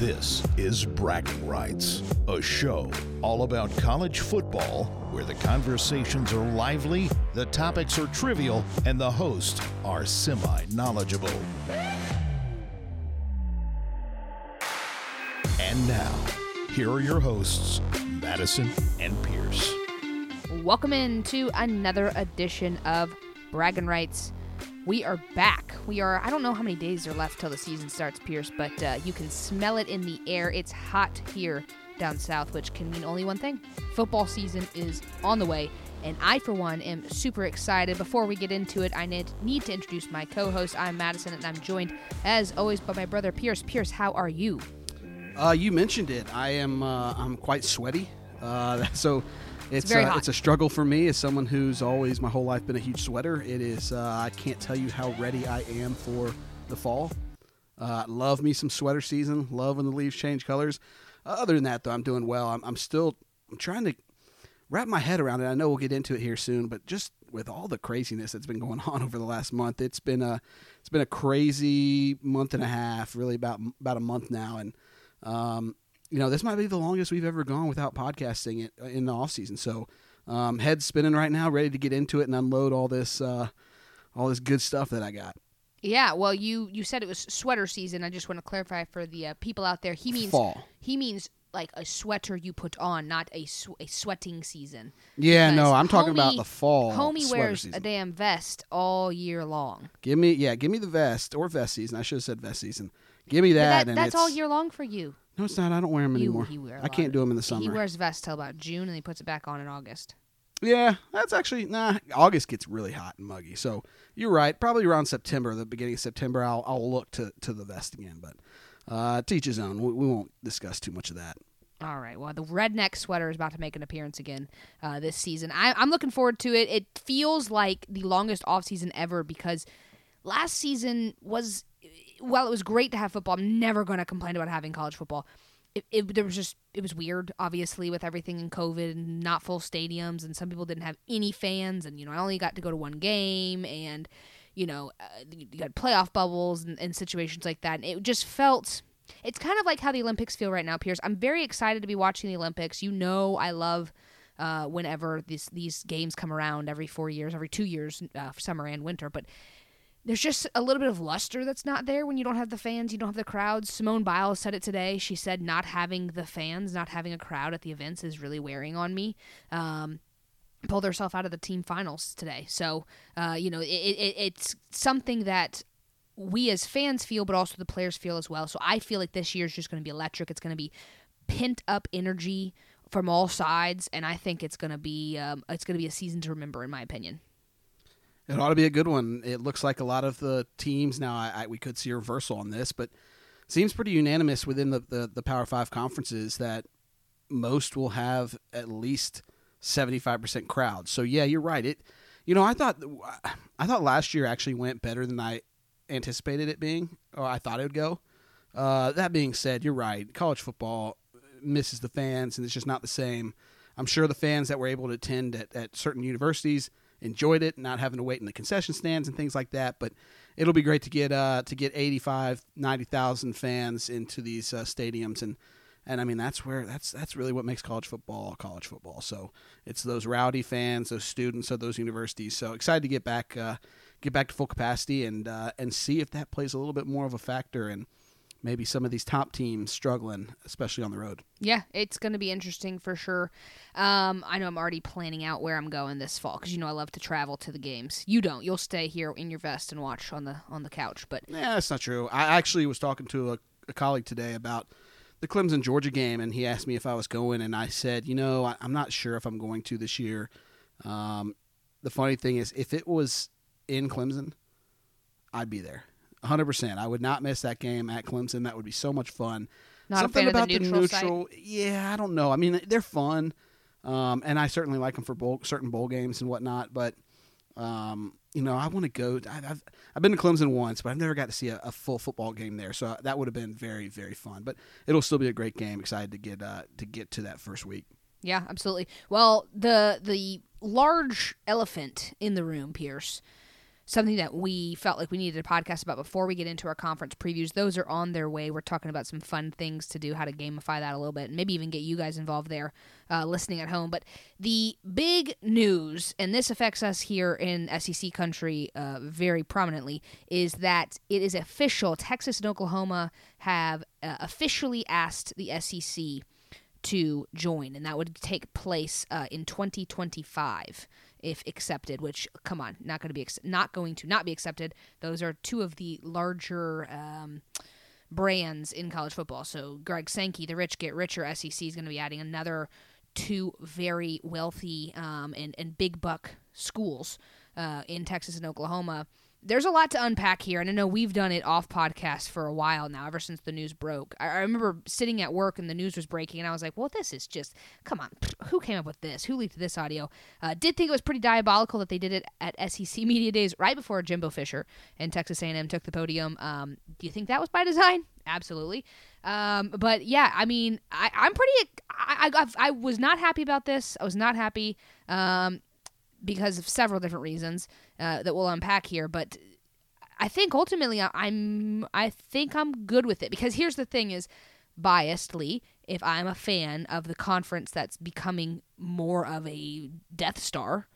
This is Bragging Rights, a show all about college football where the conversations are lively, the topics are trivial, and the hosts are semi knowledgeable. And now, here are your hosts, Madison and Pierce. Welcome into another edition of Bragging Rights. We are back. We are, I don't know how many days are left till the season starts, Pierce, but uh, you can smell it in the air. It's hot here down south, which can mean only one thing football season is on the way. And I, for one, am super excited. Before we get into it, I need, to introduce my co host. I'm Madison, and I'm joined, as always, by my brother Pierce. Pierce, how are you? Uh, you mentioned it. I am. Uh, I'm quite sweaty. Uh, so it's very uh, hot. it's a struggle for me as someone who's always my whole life been a huge sweater. It is. Uh, I can't tell you how ready I am for the fall. Uh, love me some sweater season. Love when the leaves change colors. Uh, other than that, though, I'm doing well. I'm, I'm still. I'm trying to wrap my head around it. I know we'll get into it here soon, but just with all the craziness that's been going on over the last month, it's been a it's been a crazy month and a half. Really about about a month now, and um, you know this might be the longest we've ever gone without podcasting it uh, in the off season. So um, head spinning right now, ready to get into it and unload all this uh, all this good stuff that I got. Yeah, well, you you said it was sweater season. I just want to clarify for the uh, people out there. He means Fall. He means like a sweater you put on, not a sw- a sweating season. Yeah, no, I'm talking about the fall. Homie wears season. a damn vest all year long. Give me, yeah, give me the vest or vest season. I should have said vest season. Give me that, that, and that's it's, all year long for you. No, it's not. I don't wear them anymore. he wear I can't do them in the summer. He wears vest till about June, and he puts it back on in August. Yeah, that's actually nah. August gets really hot and muggy, so you're right. Probably around September, the beginning of September, I'll I'll look to to the vest again. But uh, to each his own. We, we won't discuss too much of that. All right. Well, the redneck sweater is about to make an appearance again uh, this season. I, I'm looking forward to it. It feels like the longest off season ever because last season was, while it was great to have football, I'm never going to complain about having college football. It, it there was just it was weird, obviously, with everything in COVID and not full stadiums, and some people didn't have any fans, and you know I only got to go to one game, and you know uh, you got playoff bubbles and, and situations like that, and it just felt it's kind of like how the Olympics feel right now, Pierce. I'm very excited to be watching the Olympics. You know, I love uh, whenever these these games come around every four years, every two years, uh, summer and winter. But there's just a little bit of luster that's not there when you don't have the fans, you don't have the crowds. Simone Biles said it today. She said not having the fans, not having a crowd at the events is really wearing on me. Um, pulled herself out of the team finals today. So, uh, you know, it, it, it's something that we as fans feel, but also the players feel as well. So I feel like this year's just going to be electric. It's going to be pent up energy from all sides, and I think it's going to be um, it's going to be a season to remember, in my opinion. It ought to be a good one. It looks like a lot of the teams now. I, I, we could see a reversal on this, but seems pretty unanimous within the, the the Power Five conferences that most will have at least seventy five percent crowd. So yeah, you're right. It, you know, I thought I thought last year actually went better than I anticipated it being, or I thought it would go. Uh, that being said, you're right. College football misses the fans, and it's just not the same. I'm sure the fans that were able to attend at, at certain universities enjoyed it, not having to wait in the concession stands and things like that. But it'll be great to get uh, to get 85, 90,000 fans into these uh, stadiums, and and I mean that's where that's that's really what makes college football college football. So it's those rowdy fans, those students of those universities. So excited to get back uh, get back to full capacity and uh, and see if that plays a little bit more of a factor and maybe some of these top teams struggling, especially on the road. Yeah, it's going to be interesting for sure. Um, I know I'm already planning out where I'm going this fall because you know I love to travel to the games. You don't. You'll stay here in your vest and watch on the on the couch. But Yeah, that's not true. I actually was talking to a, a colleague today about the Clemson Georgia game, and he asked me if I was going, and I said, you know, I, I'm not sure if I'm going to this year. Um, the funny thing is, if it was in Clemson, I'd be there. 100%. I would not miss that game at Clemson. That would be so much fun. Not a Something of the about neutral site? Yeah, I don't know. I mean, they're fun, um, and I certainly like them for bowl, certain bowl games and whatnot. But um, you know, I want to go. I, I've I've been to Clemson once, but I've never got to see a, a full football game there. So that would have been very very fun. But it'll still be a great game. Excited to get uh, to get to that first week. Yeah, absolutely. Well, the the large elephant in the room, Pierce. Something that we felt like we needed a podcast about before we get into our conference previews. Those are on their way. We're talking about some fun things to do, how to gamify that a little bit, and maybe even get you guys involved there, uh, listening at home. But the big news, and this affects us here in SEC country uh, very prominently, is that it is official. Texas and Oklahoma have uh, officially asked the SEC to join, and that would take place uh, in 2025 if accepted. Which, come on, not going to be ex- not going to not be accepted. Those are two of the larger. Um, brands in college football. So Greg Sankey, the rich get richer SEC is going to be adding another two very wealthy um, and, and big buck schools uh, in Texas and Oklahoma there's a lot to unpack here, and I know we've done it off podcast for a while now, ever since the news broke. I, I, remember sitting at work and the news was breaking, and I was like, "Well, this is just come on, who came up with this? Who leaked this audio?" Uh, did think it was pretty diabolical that they did it at SEC media days right before Jimbo Fisher and Texas A&M took the podium. Um, do you think that was by design? Absolutely. Um, but yeah, I mean, I, am pretty. I, I, I was not happy about this. I was not happy. Um, because of several different reasons uh, that we'll unpack here. But I think ultimately I'm I think I'm good with it because here's the thing is biasedly if I'm a fan of the conference that's becoming more of a Death Star,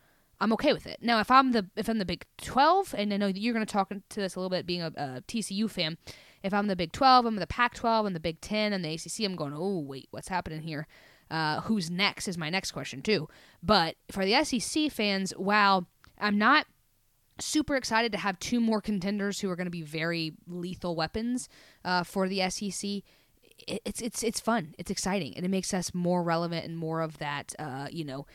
I'm okay with it. Now if I'm the if I'm the Big 12 and I know you're going to talk to this a little bit being a, a TCU fan, if I'm the Big 12, I'm the Pac 12 and the Big 10 and the ACC, I'm going, "Oh, wait, what's happening here?" Uh, who's next is my next question too. But for the SEC fans, wow, I'm not super excited to have two more contenders who are going to be very lethal weapons uh, for the SEC. It's it's it's fun. It's exciting, and it makes us more relevant and more of that. Uh, you know,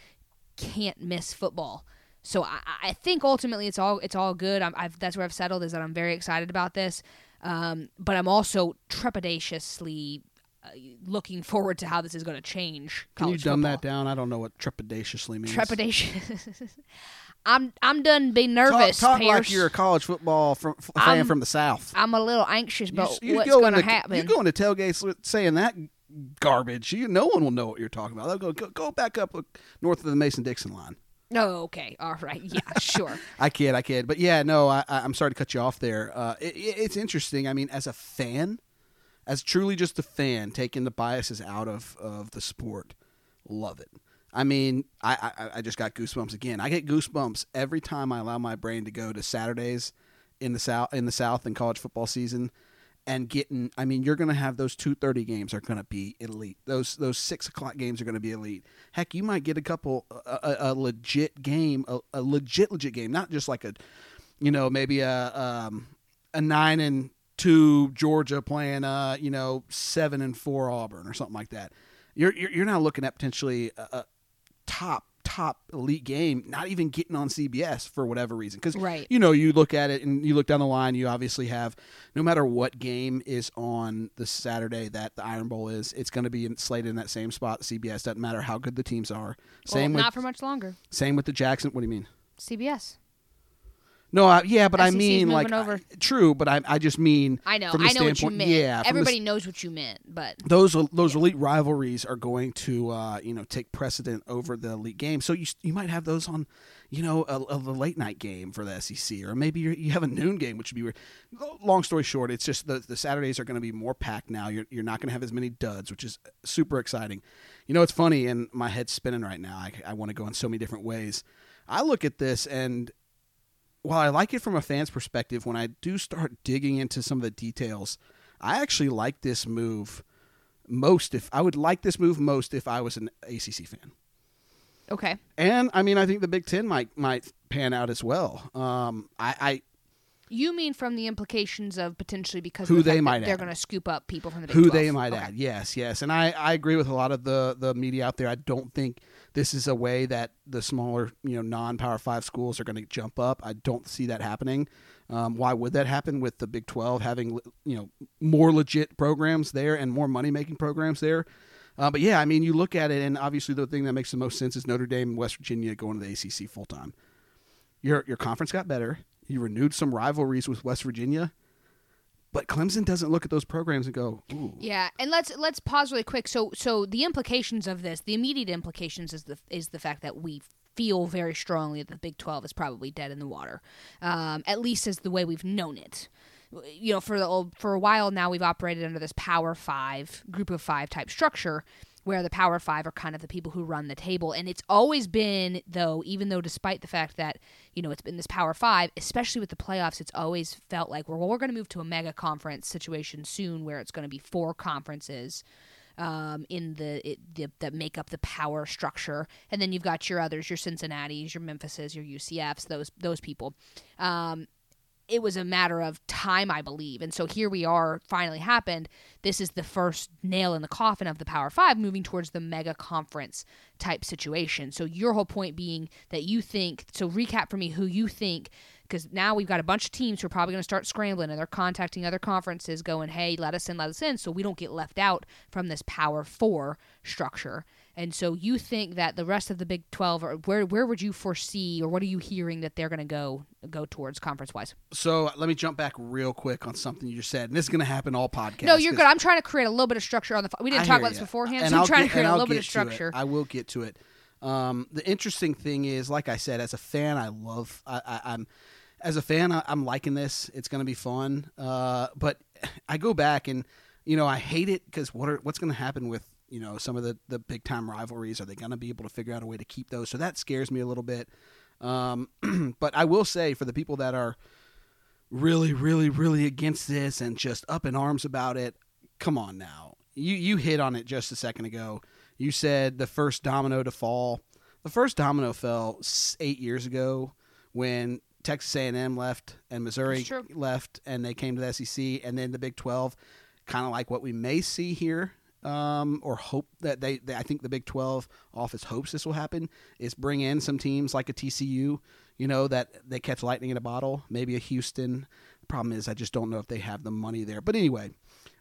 can't miss football. So I, I think ultimately it's all it's all good. I'm, I've, that's where I've settled is that I'm very excited about this, um, but I'm also trepidatiously looking forward to how this is going to change. Can you dumb that down? I don't know what trepidatiously means. Trepidation. I'm I'm done being nervous. Talk, talk like you're a college football from, fan I'm, from the south. I'm a little anxious about you, you what's going to to happen. You go into tailgates saying that garbage. You, no one will know what you're talking about. They'll go go, go back up north of the Mason Dixon line. Oh, okay, all right, yeah, sure. I kid, I kid, but yeah, no, I, am sorry to cut you off there. Uh, it, it's interesting. I mean, as a fan, as truly just a fan, taking the biases out of, of the sport, love it. I mean, I, I, I just got goosebumps again. I get goosebumps every time I allow my brain to go to Saturdays in the south in the South in college football season, and getting. I mean, you're going to have those two thirty games are going to be elite. Those those six o'clock games are going to be elite. Heck, you might get a couple a, a, legit game, a, a, legit legit game, not just like a, you know, maybe a um, a nine and two Georgia playing, uh, you know, seven and four Auburn or something like that. You're you're, you're now looking at potentially a, a top top elite game not even getting on CBS for whatever reason. Because right. you know you look at it and you look down the line you obviously have no matter what game is on the Saturday that the Iron Bowl is it's going to be slated in that same spot. CBS doesn't matter how good the teams are. Same well, not with, for much longer. Same with the Jackson what do you mean? CBS no, I, yeah, but SEC's I mean like true, but I I just mean I know from I know what you meant. Yeah, everybody the, knows what you meant, but those those elite rivalries are going to uh, you know take precedent over the elite game. So you you might have those on you know a, a late night game for the SEC, or maybe you have a noon game, which would be weird. Long story short, it's just the the Saturdays are going to be more packed now. You're you're not going to have as many duds, which is super exciting. You know, it's funny, and my head's spinning right now. I I want to go in so many different ways. I look at this and while I like it from a fan's perspective, when I do start digging into some of the details, I actually like this move most if I would like this move most if I was an ACC fan. Okay. And I mean, I think the Big Ten might might pan out as well. Um, I, I you mean from the implications of potentially because who the they might they're going to scoop up people from the Big who 12. they might okay. add? Yes, yes, and I, I agree with a lot of the the media out there. I don't think this is a way that the smaller you know non Power Five schools are going to jump up. I don't see that happening. Um, why would that happen with the Big Twelve having you know more legit programs there and more money making programs there? Uh, but yeah, I mean, you look at it, and obviously the thing that makes the most sense is Notre Dame and West Virginia going to the ACC full time. Your your conference got better. You renewed some rivalries with West Virginia. But Clemson doesn't look at those programs and go, Ooh. Yeah, and let's let's pause really quick. So so the implications of this, the immediate implications is the is the fact that we feel very strongly that the Big 12 is probably dead in the water, um, at least as the way we've known it. You know, for the, for a while now, we've operated under this Power Five, Group of Five type structure, where the Power Five are kind of the people who run the table. And it's always been, though, even though despite the fact that, you know, it's been this Power Five, especially with the playoffs, it's always felt like, well, we're going to move to a mega conference situation soon where it's going to be four conferences. Um, in the, it, the that make up the power structure, and then you've got your others, your Cincinnati's, your Memphis's, your UCF's, those those people. Um, it was a matter of time, I believe. And so here we are, finally happened. This is the first nail in the coffin of the Power Five moving towards the mega conference type situation. So your whole point being that you think, so recap for me who you think, because now we've got a bunch of teams who are probably going to start scrambling and they're contacting other conferences going, hey, let us in, let us in, so we don't get left out from this Power Four structure. And so you think that the rest of the Big 12 or where where would you foresee or what are you hearing that they're going to go go towards conference wise? So let me jump back real quick on something you just said. And this is going to happen all podcasts. No, you're good. I'm trying to create a little bit of structure on the we didn't I talk about this beforehand, And so I'm trying get- to create a little bit of structure. I will get to it. Um, the interesting thing is, like I said, as a fan, I love. I, I'm as a fan, I, I'm liking this. It's going to be fun. Uh, but I go back and you know I hate it because what are what's going to happen with you know some of the the big time rivalries? Are they going to be able to figure out a way to keep those? So that scares me a little bit. Um, but I will say for the people that are really, really, really against this and just up in arms about it, come on now. You you hit on it just a second ago. You said the first domino to fall. The first domino fell eight years ago when Texas A&M left and Missouri left, and they came to the SEC, and then the Big Twelve, kind of like what we may see here, um, or hope that they, they. I think the Big Twelve office hopes this will happen is bring in some teams like a TCU, you know, that they catch lightning in a bottle, maybe a Houston. Problem is, I just don't know if they have the money there. But anyway,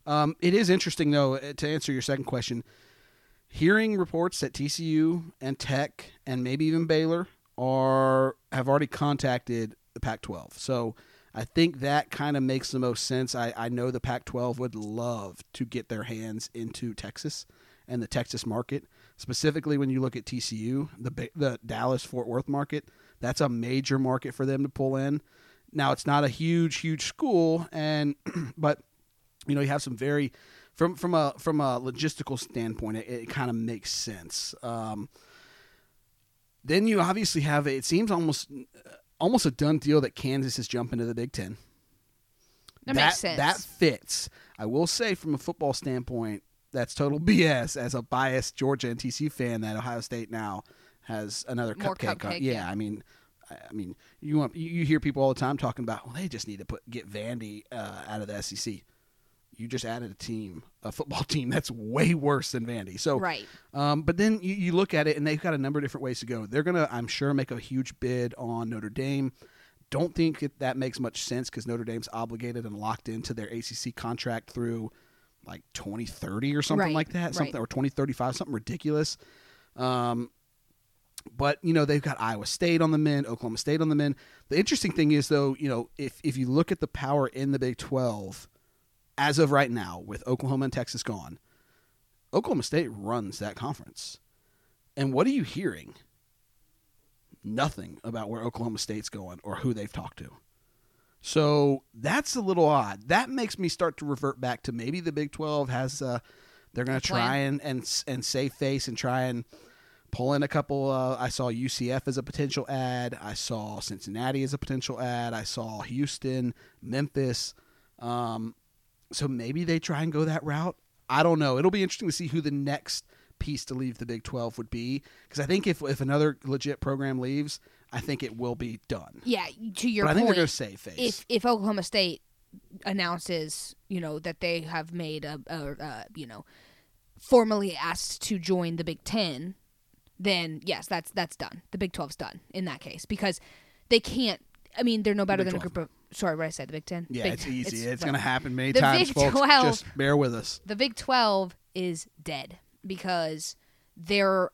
um, it is interesting though uh, to answer your second question. Hearing reports that TCU and Tech and maybe even Baylor are have already contacted the Pac-12, so I think that kind of makes the most sense. I, I know the Pac-12 would love to get their hands into Texas and the Texas market, specifically when you look at TCU, the the Dallas Fort Worth market. That's a major market for them to pull in. Now it's not a huge, huge school, and but you know you have some very from from a from a logistical standpoint, it, it kind of makes sense. Um, then you obviously have it seems almost almost a done deal that Kansas is jumping to the Big Ten. That makes sense. That fits. I will say from a football standpoint, that's total BS. As a biased Georgia and TCU fan, that Ohio State now has another More cupcake. cupcake, yeah, yeah. I mean, I mean, you want you you hear people all the time talking about, well, they just need to put get Vandy uh, out of the SEC. You just added a team, a football team that's way worse than Vandy. So Right. um, but then you, you look at it, and they've got a number of different ways to go. They're gonna, I'm sure, make a huge bid on Notre Dame. Don't think that, that makes much sense because Notre Dame's obligated and locked into their ACC contract through like 2030 or something Right, like that, something right. or 2035, something ridiculous. Um, but you know they've got Iowa State on the men, Oklahoma State on the men. The interesting thing is though, you know, if if you look at the power in the Big 12 as of right now, with Oklahoma and Texas gone, Oklahoma State runs that conference. And what are you hearing? Nothing about where Oklahoma State's going or who they've talked to. So that's a little odd. That makes me start to revert back to maybe the Big 12 has uh, they're going to try and, and and save face and try and pull in a couple. Uh, I saw UCF as a potential ad. I saw Cincinnati as a potential ad. I saw Houston, Memphis. Um, so maybe they try and go that route. I don't know. It'll be interesting to see who the next piece to leave the Big 12 would be because I think if if another legit program leaves, I think it will be done. Yeah, to your but I think point, they're going to save face. if if Oklahoma State announces, you know, that they have made a, a, a you know, formally asked to join the Big Ten, then yes, that's that's done. The Big 12's done in that case because they can't. I mean, they're no better than 12. a group of. Sorry, what I said, The Big Ten. yeah, Big it's easy. It's, right. going to happen many The times, Big folks. 12 Just bear with us. the Big 12 is dead because they're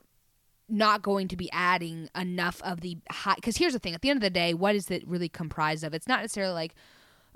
not going to be adding enough of the high. Because here's the thing at the end of the day, what is it really comprised of? It's not necessarily like,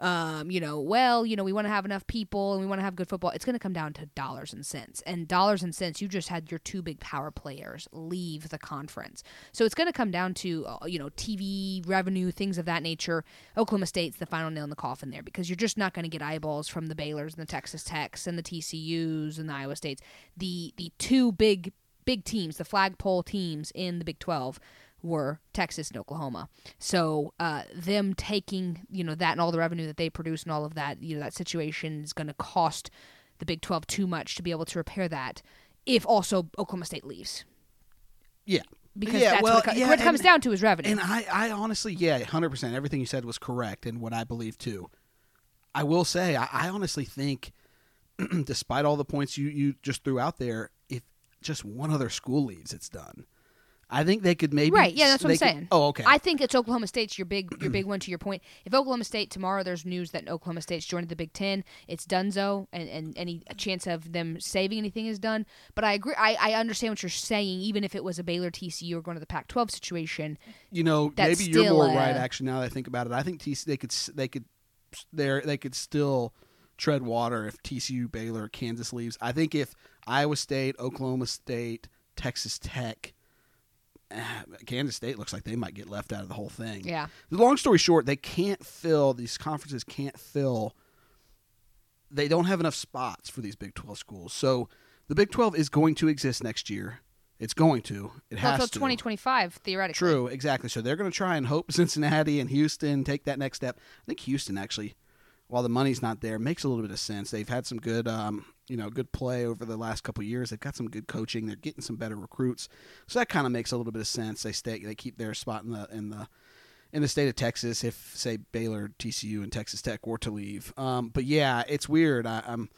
um, you know, well, you know, we want to have enough people and we want to have good football. It's going to come down to dollars and cents. And dollars and cents, you just had your two big power players leave the conference. So it's going to come down to, uh, you know, TV revenue, things of that nature. Oklahoma State's the final nail in the coffin there because you're just not going to get eyeballs from the Baylors and the Texas Techs and the TCUs and the Iowa States. The the two big big teams, the flagpole teams in the Big 12 were Texas and Oklahoma. So uh, them taking you know that and all the revenue that they produce and all of that you know that situation is going to cost the Big Twelve too much to be able to repair that. If also Oklahoma State leaves, Yeah. because yeah, that's well, what, it, co- yeah, what it comes and- down to is revenue. And I, I honestly, yeah, hundred percent. Everything you said was correct, and what I believe too. I will say, I, I honestly think, despite all the points you you just threw out there, if just one other school leaves, it's done. I think they could maybe Right, yeah, that's what I'm could- saying. oh, okay. I think it's Oklahoma State's your big your big one to your point. If Oklahoma State tomorrow there's news that Oklahoma State's joining the Big Ten, it's donezo and, and any chance of them saving anything is done. But I agree I, I understand what you're saying, even if it was a Baylor TCU or going to the Pac twelve situation. you know, maybe you're more a- right. Actually, now that I think about it, I think TCU they could they could they they could still tread water if TCU, Baylor, Kansas leaves. I think if Iowa State, Oklahoma State, Texas Tech, Kansas State looks like they might get left out of the whole thing. Yeah. The long story short, they can't fill these conferences can't fill. They don't have enough spots for these Big Twelve schools, so the Big Twelve is going to exist next year. It's going to. It oh, Well, has until to. twenty twenty five, theoretically. True, exactly. So they're going to try and hope Cincinnati and Houston take that next step. I think Houston actually, while the money's not there, makes a little bit of sense. They've had some good, um, you know, good play over the last couple years. They've got some good coaching. They're getting some better recruits. So that kind of makes a little bit of sense. They stay, they keep their spot in the in the in the state of Texas. If say Baylor, TCU, and Texas Tech were to leave, um, but yeah, it's weird. I, I'm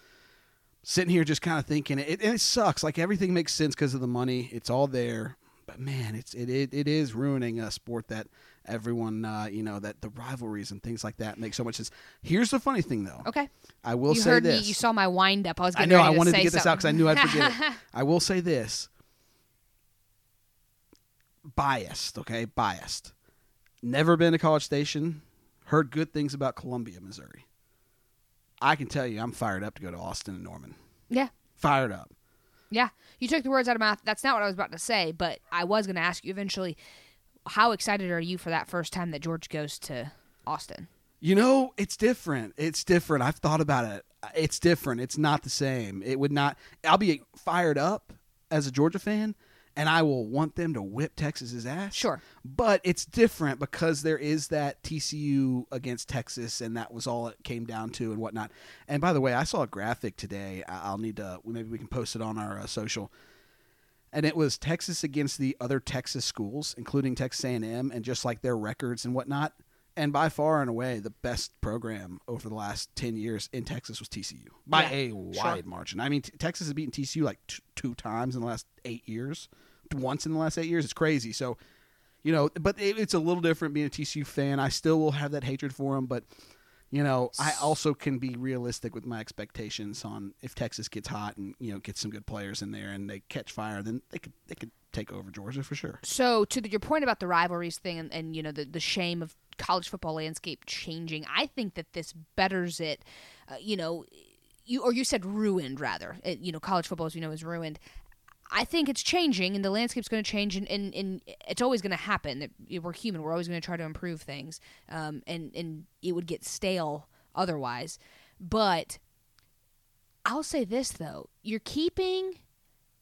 sitting here just kind of thinking it, and it sucks. Like everything makes sense because of the money. It's all there, but man, it's it it, it is ruining a sport that everyone uh, you know that the rivalries and things like that make so much sense. Here's the funny thing though. Okay. I will you say heard this. me. You saw my wind up. I was I know. I to wanted to get this out because I knew I'd forget it. I will say this. Biased, okay, biased. Never been to College Station. Heard good things about Columbia, Missouri. I can tell you, I'm fired up to go to Austin and Norman. yeah. Fired up. Yeah, you took the words out of my mouth. That's not what I was about to say, but I was going to ask you eventually. How excited are you for that first time that George goes to Austin? You know, it's different. It's different. I've thought about it. It's different. It's not the same. It would not. I'll be fired up as a Georgia fan, and I will want them to whip Texas's ass. Sure. But it's different because there is that TCU against Texas, and that was all it came down to, and whatnot. And by the way, I saw a graphic today. I'll need to. Maybe we can post it on our uh, social. And it was Texas against the other Texas schools, including Texas A&M, and just like their records and whatnot. And by far and away, the best program over the last ten years in Texas was TCU by Yeah, a wide margin. I mean, t- Texas has beaten TCU like t- two times in the last eight years, once in the last eight years. It's crazy. So, you know, but it, it's a little different being a TCU fan. I still will have that hatred for them, but you know, I also can be realistic with my expectations on if Texas gets hot and you know gets some good players in there and they catch fire, then they could they could take over Georgia for sure. So to the, your point about the rivalries thing and, and you know the the shame of college football landscape changing, I think that this betters it. Uh, you know, you or you said ruined rather. It, you know, college football as we know is ruined. I think it's changing, and the landscape's going to change, and, and, and it's always going to happen. That We're human; we're always going to try to improve things, um, and and it would get stale otherwise. But I'll say this though: you're keeping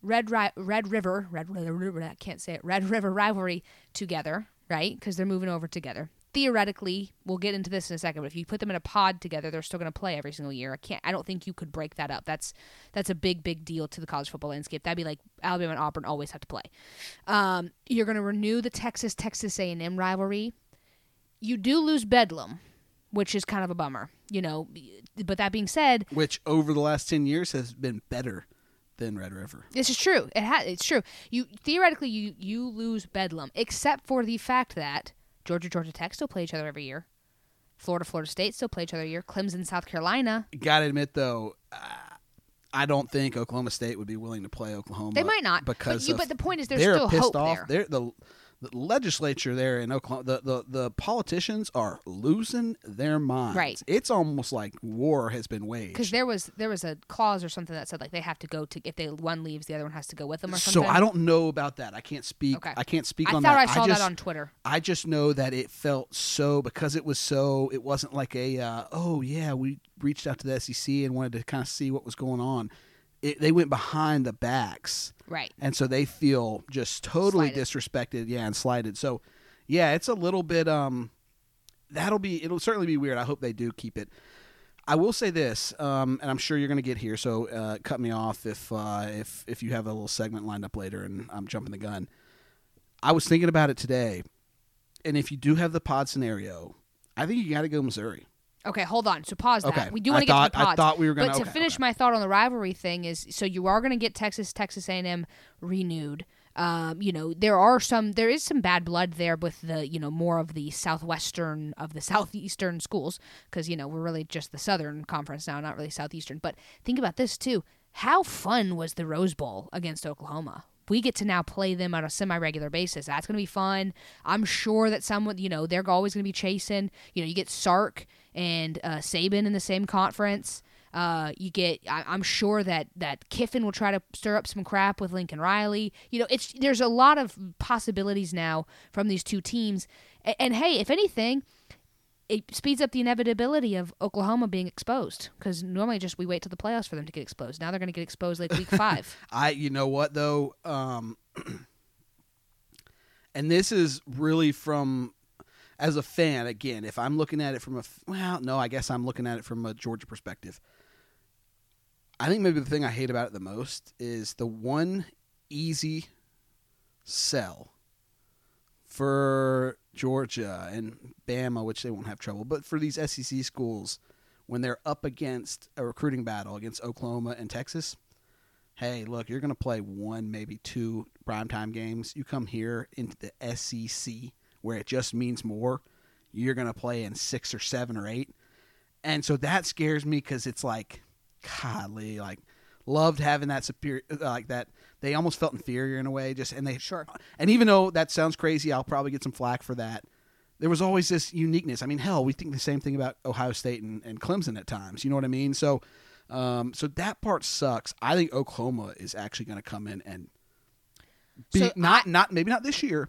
Red Ri- Red River Red River I can't say it Red River rivalry together, right? Because they're moving over together. Theoretically, we'll get into this in a second. But if you put them in a pod together, they're still going to play every single year. I can't. I don't think you could break that up. That's that's a big big deal to the college football landscape. That'd be like Alabama and Auburn always have to play. Um, you're going to renew the Texas Texas A and M rivalry. You do lose Bedlam, which is kind of a bummer, you know. But that being said, Which over the last ten years has been better than Red River. This is true. It ha- it's true. You theoretically you you lose Bedlam, except for the fact that Georgia Georgia Tech still play each other every year. Florida Florida State still play each other every year. Clemson South Carolina. Got to admit though. Uh, I don't think Oklahoma State would be willing to play Oklahoma. They might not, but because you- of- but the point is there's they're still pissed hope off. there. They're the the legislature there in Oklahoma, the, the, the politicians are losing their minds. Right. It's almost like war has been waged. Because there was there was a clause or something that said like they have to go to if they one leaves, the other one has to go with them or something. so. I don't know about that. I can't speak. Okay. I can't speak I on thought that. I saw just, that on Twitter. I just know that it felt so because it was so. It wasn't like a uh, oh yeah we reached out to the SEC and wanted to kind of see what was going on. It, they went behind the backs, Right. and so they feel just totally Slighted. disrespected. Yeah, and slighted. So yeah, it's a little bit. Um, that'll be. It'll certainly be weird. I hope they do keep it. I will say this, um, and I'm sure you're going to get here. So uh, cut me off if uh, if if you have a little segment lined up later, and I'm jumping the gun. I was thinking about it today, and if you do have the pod scenario, I think you got to go Missouri. Okay, hold on. So pause that. Okay. We do want to get thought- to I the pods. thought we were gonna- But to okay, finish okay. my thought on the rivalry thing is, so you are going to get Texas, Texas A&M renewed. Um, you know, there are some, there is some bad blood there with the, you know, more of the southwestern of the southeastern schools because you know we're really just the southern conference now, not really southeastern. But think about this too: how fun was the Rose Bowl against Oklahoma? we get to now play them on a semi-regular basis. That's going to be fun. I'm sure that someone, you know, they're always going to be chasing. You know, you get Sark and uh, Saban in the same conference. Uh, you get. I, I'm sure that that Kiffin will try to stir up some crap with Lincoln Riley. You know, it's there's a lot of possibilities now from these two teams. And, and hey, if anything, it speeds up the inevitability of Oklahoma being exposed because normally just we wait till the playoffs for them to get exposed. Now they're going to get exposed like week five. I, you know what though, um, and this is really from as a fan. Again, if I'm looking at it from a well, no, I guess I'm looking at it from a Georgia perspective. I think maybe the thing I hate about it the most is the one easy sell for Georgia and Bama, which they won't have trouble, but for these SEC schools when they're up against a recruiting battle against Oklahoma and Texas hey, look, you're going to play one, maybe two primetime games. You come here into the SEC where it just means more. You're going to play in six or seven or eight. And so that scares me because it's like, golly, like, loved having that superior, uh, like that. They almost felt inferior in a way. Just, and they, Sure. And even though that sounds crazy, I'll probably get some flack for that. There was always this uniqueness. I mean, hell, we think the same thing about Ohio State and, and Clemson at times. You know what I mean? So, um, so that part sucks. I think Oklahoma is actually going to come in and be So not not maybe not this year,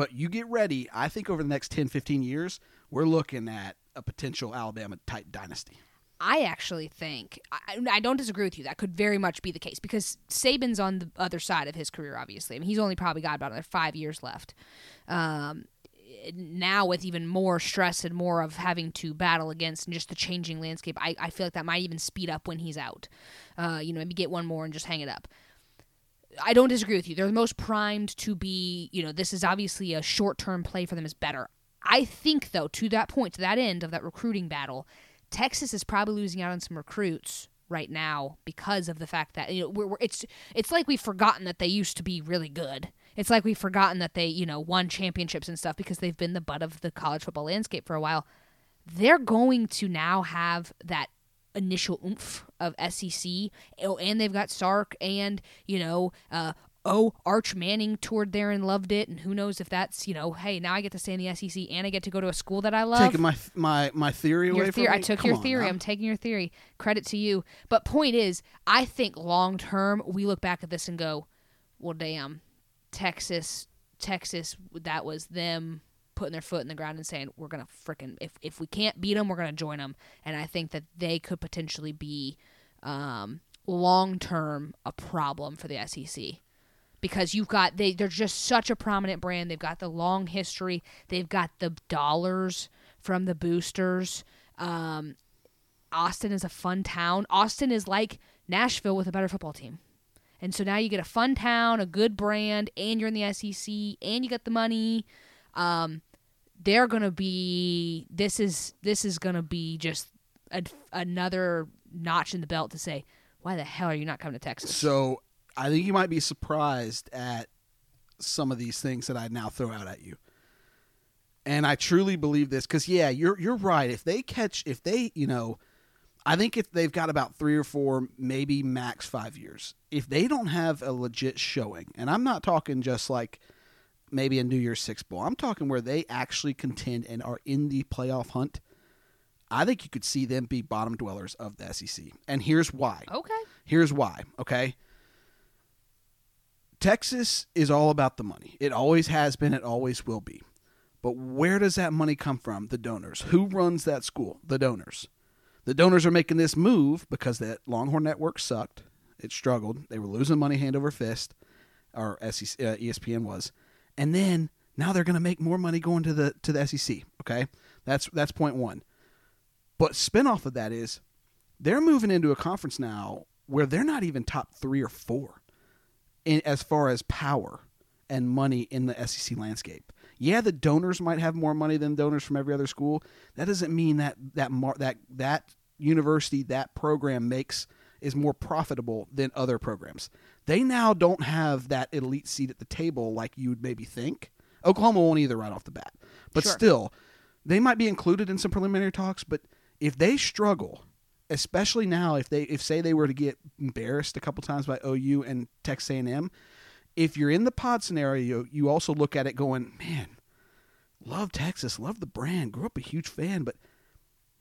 but you get ready. I think over the next 10, 15 years, we're looking at a potential Alabama type dynasty. I actually think I, I don't disagree with you. That could very much be the case because Saban's on the other side of his career. Obviously, I mean he's only probably got about another five years left. Um, now with even more stress and more of having to battle against and just the changing landscape, I, I feel like that might even speed up when he's out. Uh, you know, maybe get one more and just hang it up. I don't disagree with you. They're the most primed to be, you know, this is obviously a short term play for them is better. I think, though, to that point, to that end of that recruiting battle, Texas is probably losing out on some recruits right now because of the fact that you know we're, we're, it's it's like we've forgotten that they used to be really good. It's like we've forgotten that they you know won championships and stuff because they've been the butt of the college football landscape for a while. They're going to now have that initial oomph of SEC, oh, and they've got Sark and you know. Uh, Oh, Arch Manning toured there and loved it, and who knows if that's you know, hey, now I get to stay in the SEC and I get to go to a school that I love. Taking my my my theory away Your from me. I took Come your on theory. now. I'm taking your theory. Credit to you. But point is, I think long term, we look back at this and go, "Well, damn, Texas, Texas. That was them putting their foot in the ground and saying, we're gonna frickin' if if we can't beat them, we're gonna join them." And I think that they could potentially be um, long term a problem for the SEC because you've got they they're just such a prominent brand. They've got the long history. They've got the dollars from the boosters. Um, Austin is a fun town. Austin is like Nashville with a better football team. And so now you get a fun town, a good brand, and you're in the SEC, and you got the money. Um, they're gonna be this is this is gonna be just a, another notch in the belt to say, why the hell are you not coming to Texas? So I think you might be surprised at some of these things that I now throw out at you. And I truly believe this because yeah, you're you're right. If they catch, if they you know, I think if they've got about three or four, maybe max five years. If they don't have a legit showing, and I'm not talking just like maybe a New Year's Six bowl. I'm talking where they actually contend and are in the playoff hunt. I think you could see them be bottom dwellers of the SEC. And here's why. Okay. Here's why, okay? Texas is all about the money. It always has been, it always will be. But where does that money come from? The donors. Who runs that school? The donors. The donors are making this move because that Longhorn network sucked. It struggled. They were losing money hand over fist, or SEC, uh, ESPN was. And then now they're going to make more money going to the to the SEC. Okay, that's that's point one. But spinoff of that is they're moving into a conference now where they're not even top three or four in, as far as power and money in the SEC landscape. Yeah, the donors might have more money than donors from every other school. That doesn't mean that that mar- that that university that program makes is more profitable than other programs. They now don't have that elite seat at the table like you would maybe think. Oklahoma won't either right off the bat, but Sure. still, they might be included in some preliminary talks. But if they struggle, especially now, if they if say they were to get embarrassed a couple times by OU and Texas A&M, if you're in the pod scenario, you also look at it going, man, love Texas, love the brand, grew up a huge fan, but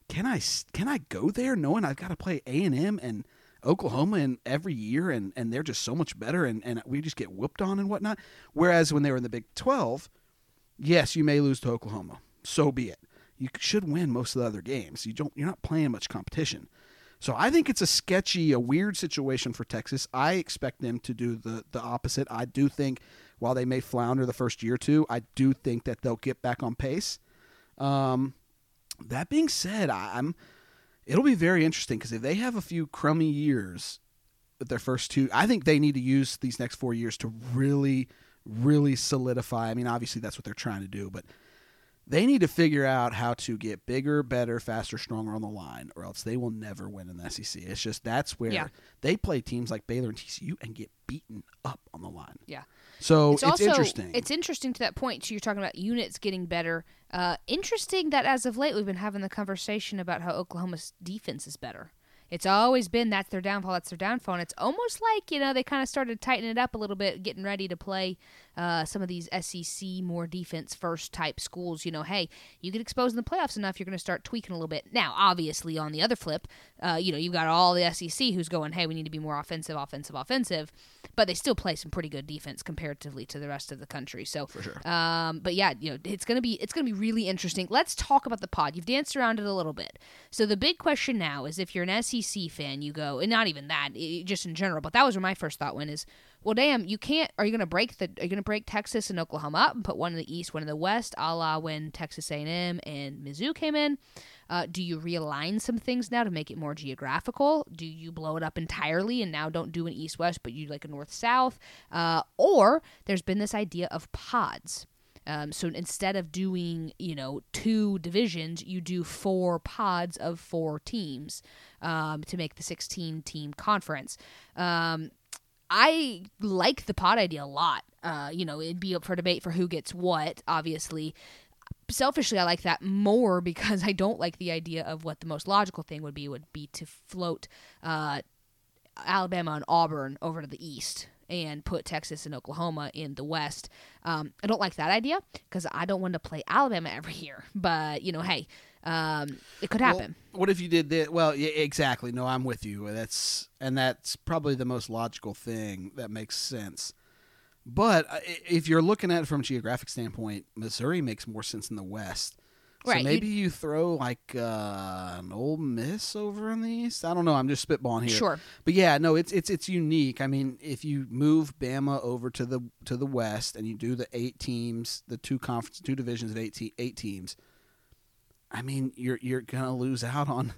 can I can I go there knowing I've got to play A and M and Oklahoma and every year and, and they're just so much better and, and we just get whooped on and whatnot. Whereas when they were in the Big Twelve, yes, you may lose to Oklahoma. So be it. You should win most of the other games. You don't you're not playing much competition. So I think it's a sketchy, a weird situation for Texas. I expect them to do the the opposite. I do think while they may flounder the first year or two, I do think that they'll get back on pace. Um, that being said, I, I'm it'll be very interesting because if they have a few crummy years with their first two, I think they need to use these next four years to really, really solidify. I mean, obviously that's what they're trying to do, but they need to figure out how to get bigger, better, faster, stronger on the line, or else they will never win in the SEC. It's just that's where Yeah. they play teams like Baylor and TCU and get beaten up on the line. Yeah. So it's, it's, also interesting. it's interesting to that point. So you're talking about units getting better. Uh, interesting that as of late we've been having the conversation about how Oklahoma's defense is better. It's always been that's their downfall. That's their downfall. And it's almost like you know they kind of started tightening it up a little bit, getting ready to play uh, some of these SEC more defense first type schools. You know, hey, you get exposed in the playoffs enough, you're going to start tweaking a little bit. Now, obviously, on the other flip, uh, you know you've got all the SEC who's going, hey, we need to be more offensive, offensive, offensive, but they still play some pretty good defense comparatively to the rest of the country. So, For sure. um, but yeah, you know, it's gonna be it's gonna be really interesting. Let's talk about the pod. You've danced around it a little bit. So the big question now is, if you're an SEC fan, you go, and not even that, i- just in general. But that was where my first thought went: is, well, damn, you can't. Are you gonna break the? Are you gonna break Texas and Oklahoma up and put one in the East, one in the West, a la when Texas A&M and Mizzou came in? Uh, do you realign some things now to make it more geographical? Do you blow it up entirely and now don't do an east west, but you like a north south? Uh, or there's been this idea of pods. Um, so instead of doing, you know, two divisions, you do four pods of four teams um, to make the 16 team conference. Um, I like the pod idea a lot. Uh, you know, it'd be up for debate for who gets what, obviously. Selfishly, I like that more because I don't like the idea of what the most logical thing would be would be to float uh, Alabama and Auburn over to the east and put Texas and Oklahoma in the west. Um, I don't like that idea because I don't want to play Alabama every year. But you know, hey, um, it could happen. Well, what if you did that? Well, yeah, exactly. No, I'm with you. That's and that's probably the most logical thing that makes sense. But uh, if you're looking at it from a geographic standpoint, Missouri makes more sense in the West. So Right, maybe you throw like uh, an Ole Miss over in the East. I don't know. I'm just spitballing here. Sure. But yeah, no, it's it's it's unique. I mean, if you move Bama over to the to the West and you do the eight teams, the two conference, two divisions of eight te- eight teams, I mean, you're you're gonna lose out on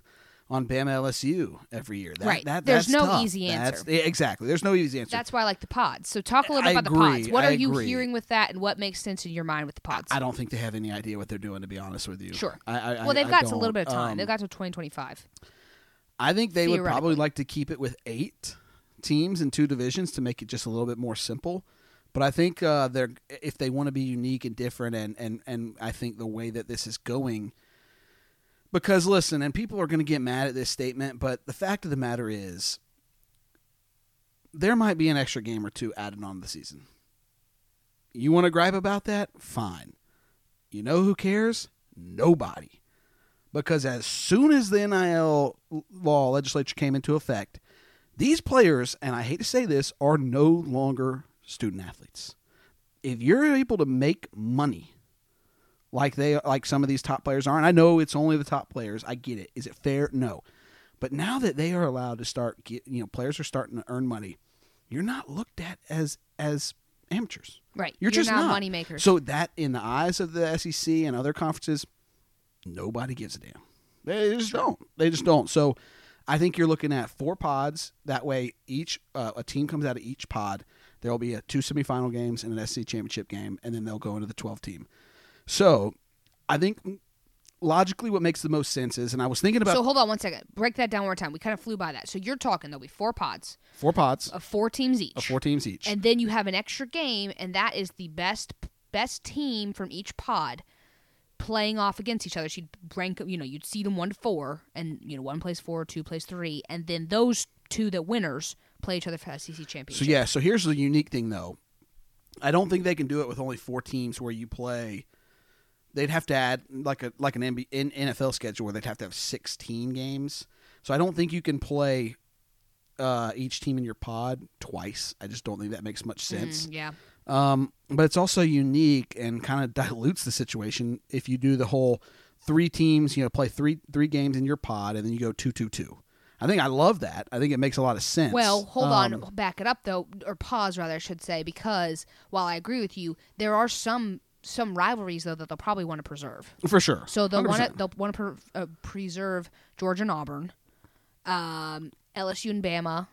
on Bama LSU every year. That, Right. That, There's that's no tough. easy answer. yeah, exactly. There's no easy answer. That's why I like the pods. So talk a little bit I about the pods. What I are you hearing with that, and what makes sense in your mind with the pods? I don't think they have any idea what they're doing. To be honest with you, Sure. I, I, well, they've got a little bit of time. Um, they've got to 2025. I think they would probably like to keep it with eight teams and two divisions to make it just a little bit more simple. But I think uh, they're if they want to be unique and different, and, and, and I think the way that this is going, because listen, and people are going to get mad at this statement, but the fact of the matter is, there might be an extra game or two added on the season. You want to gripe about that? Fine. You know who cares? Nobody. Because as soon as the NIL law legislature came into effect, these players, and I hate to say this, are no longer student athletes. If you're able to make money like they like some of these top players are, and I know it's only the top players, I get it. Is it fair? No. But now that they are allowed to start get, you know, players are starting to earn money, you're not looked at as as amateurs. Right. You're, just not, not money makers. So that in the eyes of the SEC and other conferences, nobody gives a damn. They just don't. They just don't. So I think you're looking at four pods. That way, each uh, a team comes out of each pod. There will be a two semifinal games and an SEC championship game, and then they'll go into the 12 team. So I think logically, what makes the most sense is, and I was thinking about so hold on one second. Break that down one more time. We kind of flew by that. So you're talking there'll be four pods four pods of four teams each. of four teams each. and then you have an extra game, and that is the best best team from each pod playing off against each other. You'd rank, you know, you'd seed them one to four, and you know, one plays four, two plays three, and then those two that winners play each other for SEC championship. So, yeah, so here's the unique thing though. I don't think they can do it with only four teams where you play. They'd have to add like a like an NBA, in NFL schedule where they'd have to have 16 games. So I don't think you can play uh, each team in your pod twice. I just don't think that makes much sense. Mm, yeah. Um, but it's also unique and kind of dilutes the situation if you do the whole three teams, you know, play three three games in your pod and then you go two two two. I think I love that. I think it makes a lot of sense. Well, hold Um, on, back it up though, or pause rather, I should say, because while I agree with you, there are some some rivalries though that they'll probably want to preserve. for sure. So they'll want to they'll want to pre- uh, preserve Georgia and Auburn, um, LSU and Bama.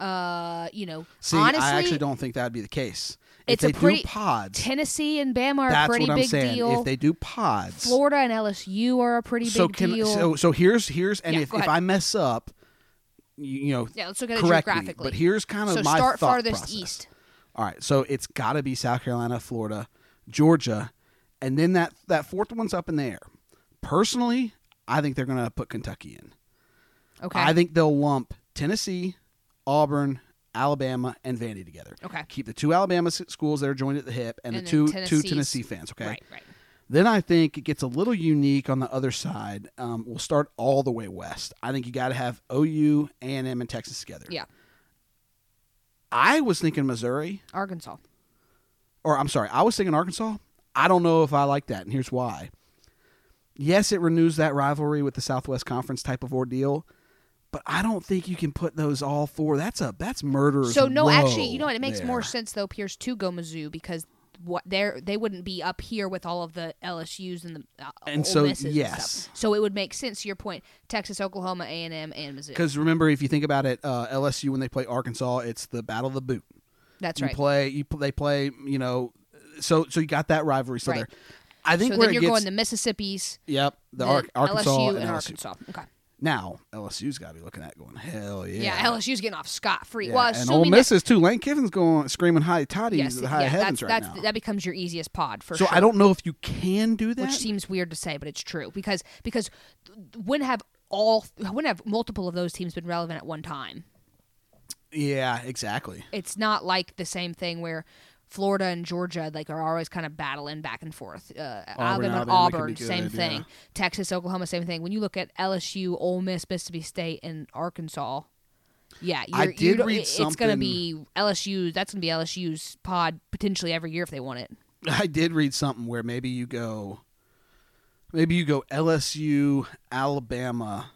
Uh, you know, See, honestly, I actually don't think that'd be the case. If It's a they pretty- do pods, Tennessee and Bama are a that's pretty what I'm big saying. deal. If they do pods, Florida and LSU are a pretty so big can deal. so so here's here's and Yeah, if, if. I mess up, you, you know, yeah, let's look at it geographically. But here's kind of so my start thought farthest process. east. All right, so it's got to be South Carolina, Florida, Georgia, and then that that fourth one's up in the air. Personally, I think they're going to put Kentucky in. Okay. I think they'll lump Tennessee, Auburn, Alabama, and Vandy together. Okay. Keep the two Alabama schools that are joined at the hip, and, And the two two Tennessee fans. Okay. Right. Right. Then I think it gets a little unique on the other side. Um, we'll start all the way west. I think you got to have OU, A and M, and Texas together. Yeah. I was thinking Missouri, Arkansas. Or I'm sorry, I was thinking Arkansas. I don't know if I like that, and here's why. Yes, it renews that rivalry with the Southwest Conference type of ordeal, but I don't think you can put those all four. That's a that's murderers. So no, actually, you know what? It makes more sense though, Pierce, to go Mizzou because what they they wouldn't be up here with all of the LSU's and the uh, And Ole so, Misses yes. So it would make sense to your point. Texas, Oklahoma, A and M, and Mizzou. Because remember, if you think about it, uh, LSU when they play Arkansas, it's the battle of the boot. That's you right. play you they play you know so so you got that rivalry still Right. there i think so where then you're gets going the Mississippi's, yep the then Ar- arkansas LSU and, and, LSU. Arkansas. Okay. now lsu's got to be looking at going hell yeah Yeah, LSU's getting off scot free. Yeah, Well, and Ole Miss is too. Lane Kiffin's going screaming high toddies yes, the high yeah, heavens that's, right that's now. that becomes your easiest pod for so sure. I don't know if you can do that. which seems weird to say, but it's true because because when have all when have multiple of those teams been relevant at one time? Yeah, exactly. It's not like the same thing where Florida and Georgia like are always kind of battling back and forth. Uh, Alabama, and Alabama could Auburn, good, same thing. yeah. Texas, Oklahoma, same thing. When you look at LSU, Ole Miss, Mississippi State, and Arkansas, yeah, you're, I did read it's going to be LSU. That's going to be LSU's pod potentially every year if they want it. I did read something where maybe you go, maybe you go LSU, Alabama,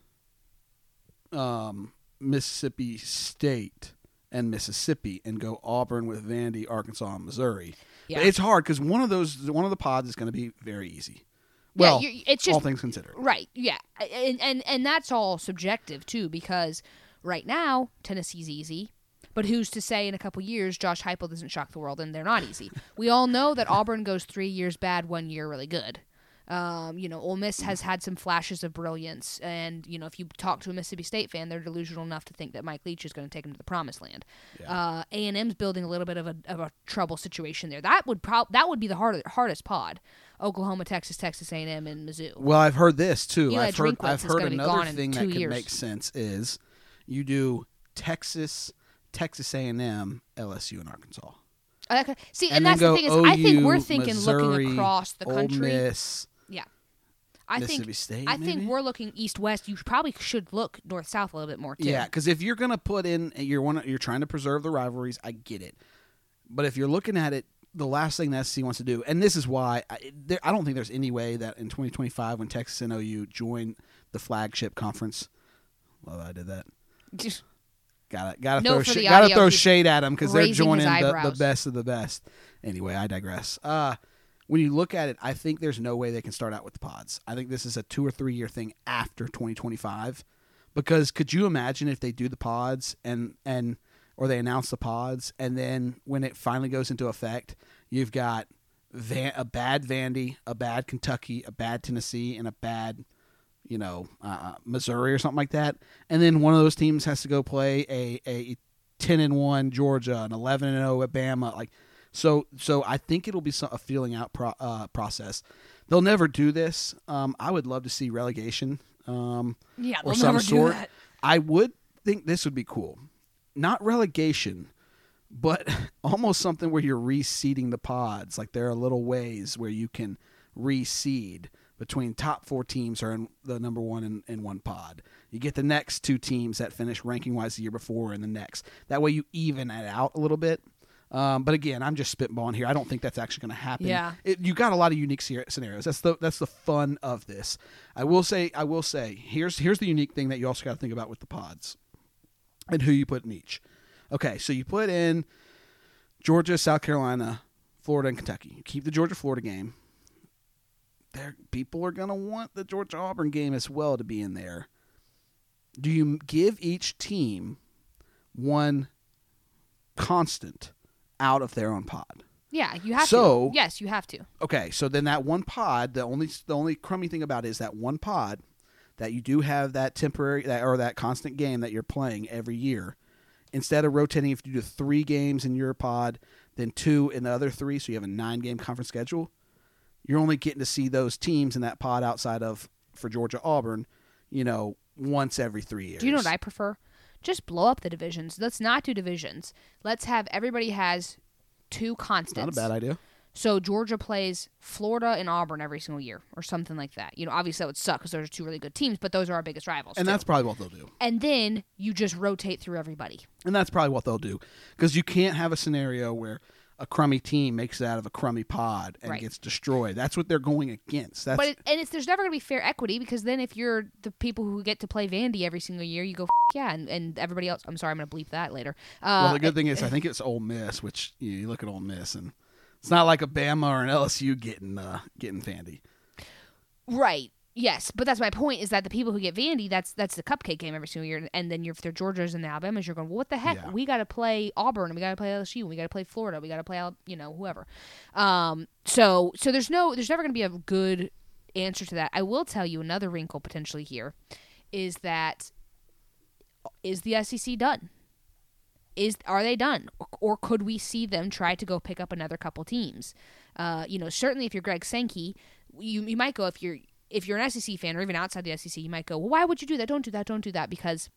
um, Mississippi State, and Mississippi, and go Auburn with Vandy, Arkansas, and Missouri. Yeah. But it's hard because one of those, one of the pods is going to be very easy. Well, yeah, it's all things considered. Right. Yeah. And, and and that's all subjective too because right now Tennessee's easy. But who's to say in a couple years Josh Heupel doesn't shock the world and they're not easy? we all know that Auburn goes three years bad, one year really good. Um, you know, Ole Miss has had some flashes of brilliance, and you know, if you talk to a Mississippi State fan, they're delusional enough to think that Mike Leach is going to take them to the promised land. Uh, A and M's building a little bit of a, of a trouble situation there. That would prob- that would be the hard- hardest pod. Oklahoma, Texas, Texas A and M, and Mizzou. Well, I've heard this too. Eli I've heard, I've heard another thing that two could years. make sense is you do Texas, Texas A and M, LSU, and Arkansas. Uh, okay. See, and, and, that's the thing is, I think we're thinking Missouri, looking across the country. Ole country. Miss, I Mississippi think State. I think we're looking east west. You probably should look north south a little bit more too. Yeah, because if you're gonna put in, you're one, you're trying to preserve the rivalries. I get it, but if you're looking at it, the last thing that SEC wants to do, and this is why I, there, I don't think there's any way that in 2025 when Texas and OU join the flagship conference. Well, I did that. Gotta gotta No, throw sh- gotta throw shade at them because they're joining the, the best of the best. Anyway, I digress. Uh, when you look at it, I think there's no way they can start out with the pods. I think this is a two or three year thing after 2025. Because could you imagine if they do the pods and and or they announce the pods and then when it finally goes into effect, you've got Van, a bad Vandy, a bad Kentucky, a bad Tennessee, and a bad you know, uh, Missouri or something like that, and then one of those teams has to go play a a ten and one Georgia, an eleven and zero Alabama, like so. So I think it'll be some, a feeling out pro, uh, process. They'll never do this. Um, I would love to see relegation um, yeah, or some sort. I would think this would be cool, not relegation, but almost something where you're reseeding the pods. Like there are little ways where you can reseed between top four teams are in the number one in, in one pod. You get the next two teams that finish ranking wise the year before in the next. That way you even it out a little bit. Um, but again, I'm just spitballing here. I don't think that's actually going to happen. Yeah. It, you got a lot of unique sce- scenarios. That's the that's the fun of this. I will say I will say here's here's the unique thing that you also got to think about with the pods and who you put in each. Okay, so you put in Georgia, South Carolina, Florida, and Kentucky. You keep the Georgia Florida game. There, people are going to want the Georgia Auburn game as well to be in there. Do you give each team one constant out of their own pod? Yeah, you have So- to. Yes, you have to. Okay, so then that one pod, the only the only crummy thing about it is that one pod that you do have that temporary that or that constant game that you're playing every year. Instead of rotating, if you do three games in your pod, then two in the other three, so you have a nine game conference schedule. You're only getting to see those teams in that pod outside of for Georgia Auburn, you know, once every three years. Do you know what I prefer? Just blow up the divisions. Let's not do divisions. Let's have everybody has two constants. Not a bad idea. So Georgia plays Florida and Auburn every single year, or something like that. You know, obviously that would suck because those are two really good teams, but those are our biggest rivals. And too. that's probably what they'll do. and then you just rotate through everybody. And that's probably what they'll do. Because you can't have a scenario where a crummy team makes it out of a crummy pod and Right. gets destroyed. That's what they're going against. That's But it, and it's there's never going to be fair equity because then if you're the people who get to play Vandy every single year, you go F- yeah, and, and everybody else. I'm sorry, I'm going to bleep that later. Uh, well, the good thing is, I think it's Ole Miss, which you, know, you look at Ole Miss, and it's not like a Bama or an LSU getting uh, getting Vandy. Right. Yes, but that's my point. Is that the people who get Vandy, that's that's the cupcake game every single year, and then you're, if they're Georgias and the Alabamas, you're going, well, what the heck? Yeah. We got to play Auburn, we got to play LSU, we got to play Florida, we got to play, you know, whoever. Um, so so there's no, there's never going to be a good answer to that. I will tell you another wrinkle potentially here, is that is the SEC done? Is are they done, or could we see them try to go pick up another couple teams? Uh, you know, certainly if you're Greg Sankey, you you might go if you're if you're an SEC fan or even outside the SEC, you might go, well, why would you do that? Don't do that. Don't do that because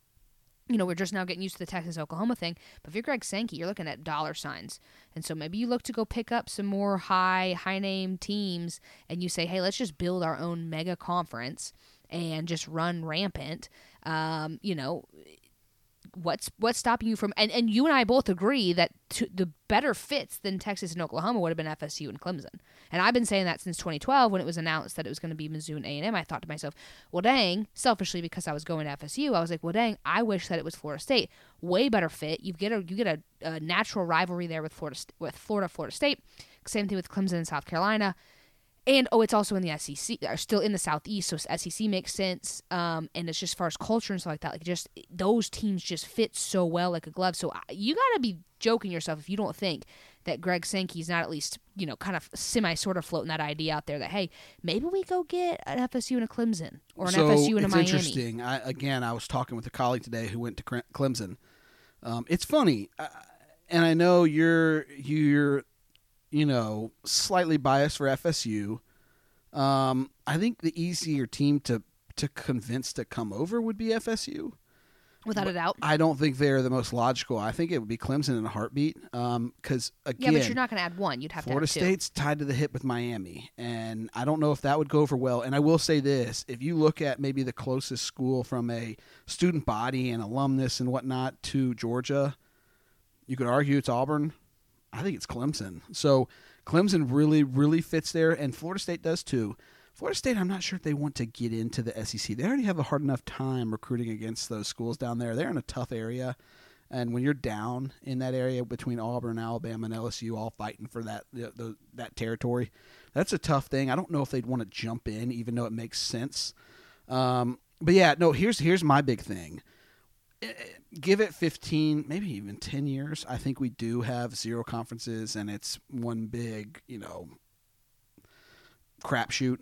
you know, we're just now getting used to the Texas Oklahoma thing. But if you're Greg Sankey, you're looking at dollar signs. And so maybe you look to go pick up some more high, high name teams and you say, hey, let's just build our own mega conference and just run rampant. Um, you know, what's what's stopping you from and, and you and I both agree that to, the better fits than Texas and Oklahoma would have been FSU and Clemson. And I've been saying that since 2012 when it was announced that it was going to be Mizzou and A&M. I thought to myself, well, dang, selfishly because I was going to FSU, I was like, well, dang, I wish that it was Florida State. Way better fit. You get a you get a, a natural rivalry there with Florida with Florida Florida State. Same thing with Clemson and South Carolina. And oh, it's also in the SEC, or still in the Southeast, so SEC makes sense. Um, and it's just as far as culture and stuff like that, like just those teams just fit so well like a glove. So you got to be joking yourself if you don't think that Greg Sankey's not at least you know kind of semi sort of floating that idea out there that hey maybe we go get an FSU and a Clemson or an so FSU and a it's Miami. interesting. I, again, I was talking with a colleague today who went to Clemson. Um, it's funny, uh, and I know you're you're you know slightly biased for FSU. Um, I think the easier team to to convince to come over would be FSU. Without a doubt. I don't think they're the most logical. I think it would be Clemson in a heartbeat. Um, because again, yeah, but you're not going to add one. You'd have Florida to. State's tied to the hip with Miami, and I don't know if that would go over well. And I will say this: if you look at maybe the closest school from a student body and alumnus and whatnot to Georgia, you could argue it's Auburn. I think it's Clemson. So Clemson really, really fits there, and Florida State does too. Florida State, I'm not sure if they want to get into the SEC. They already have a hard enough time recruiting against those schools down there. They're in a tough area. And when you're down in that area between Auburn, Alabama, and LSU, all fighting for that the, that territory, that's a tough thing. I don't know if they'd want to jump in, even though it makes sense. Um, but yeah, no. Here's here's my big thing. Eh, give it 15, maybe even 10 years. I think we do have zero conferences, and it's one big, you know, crapshoot.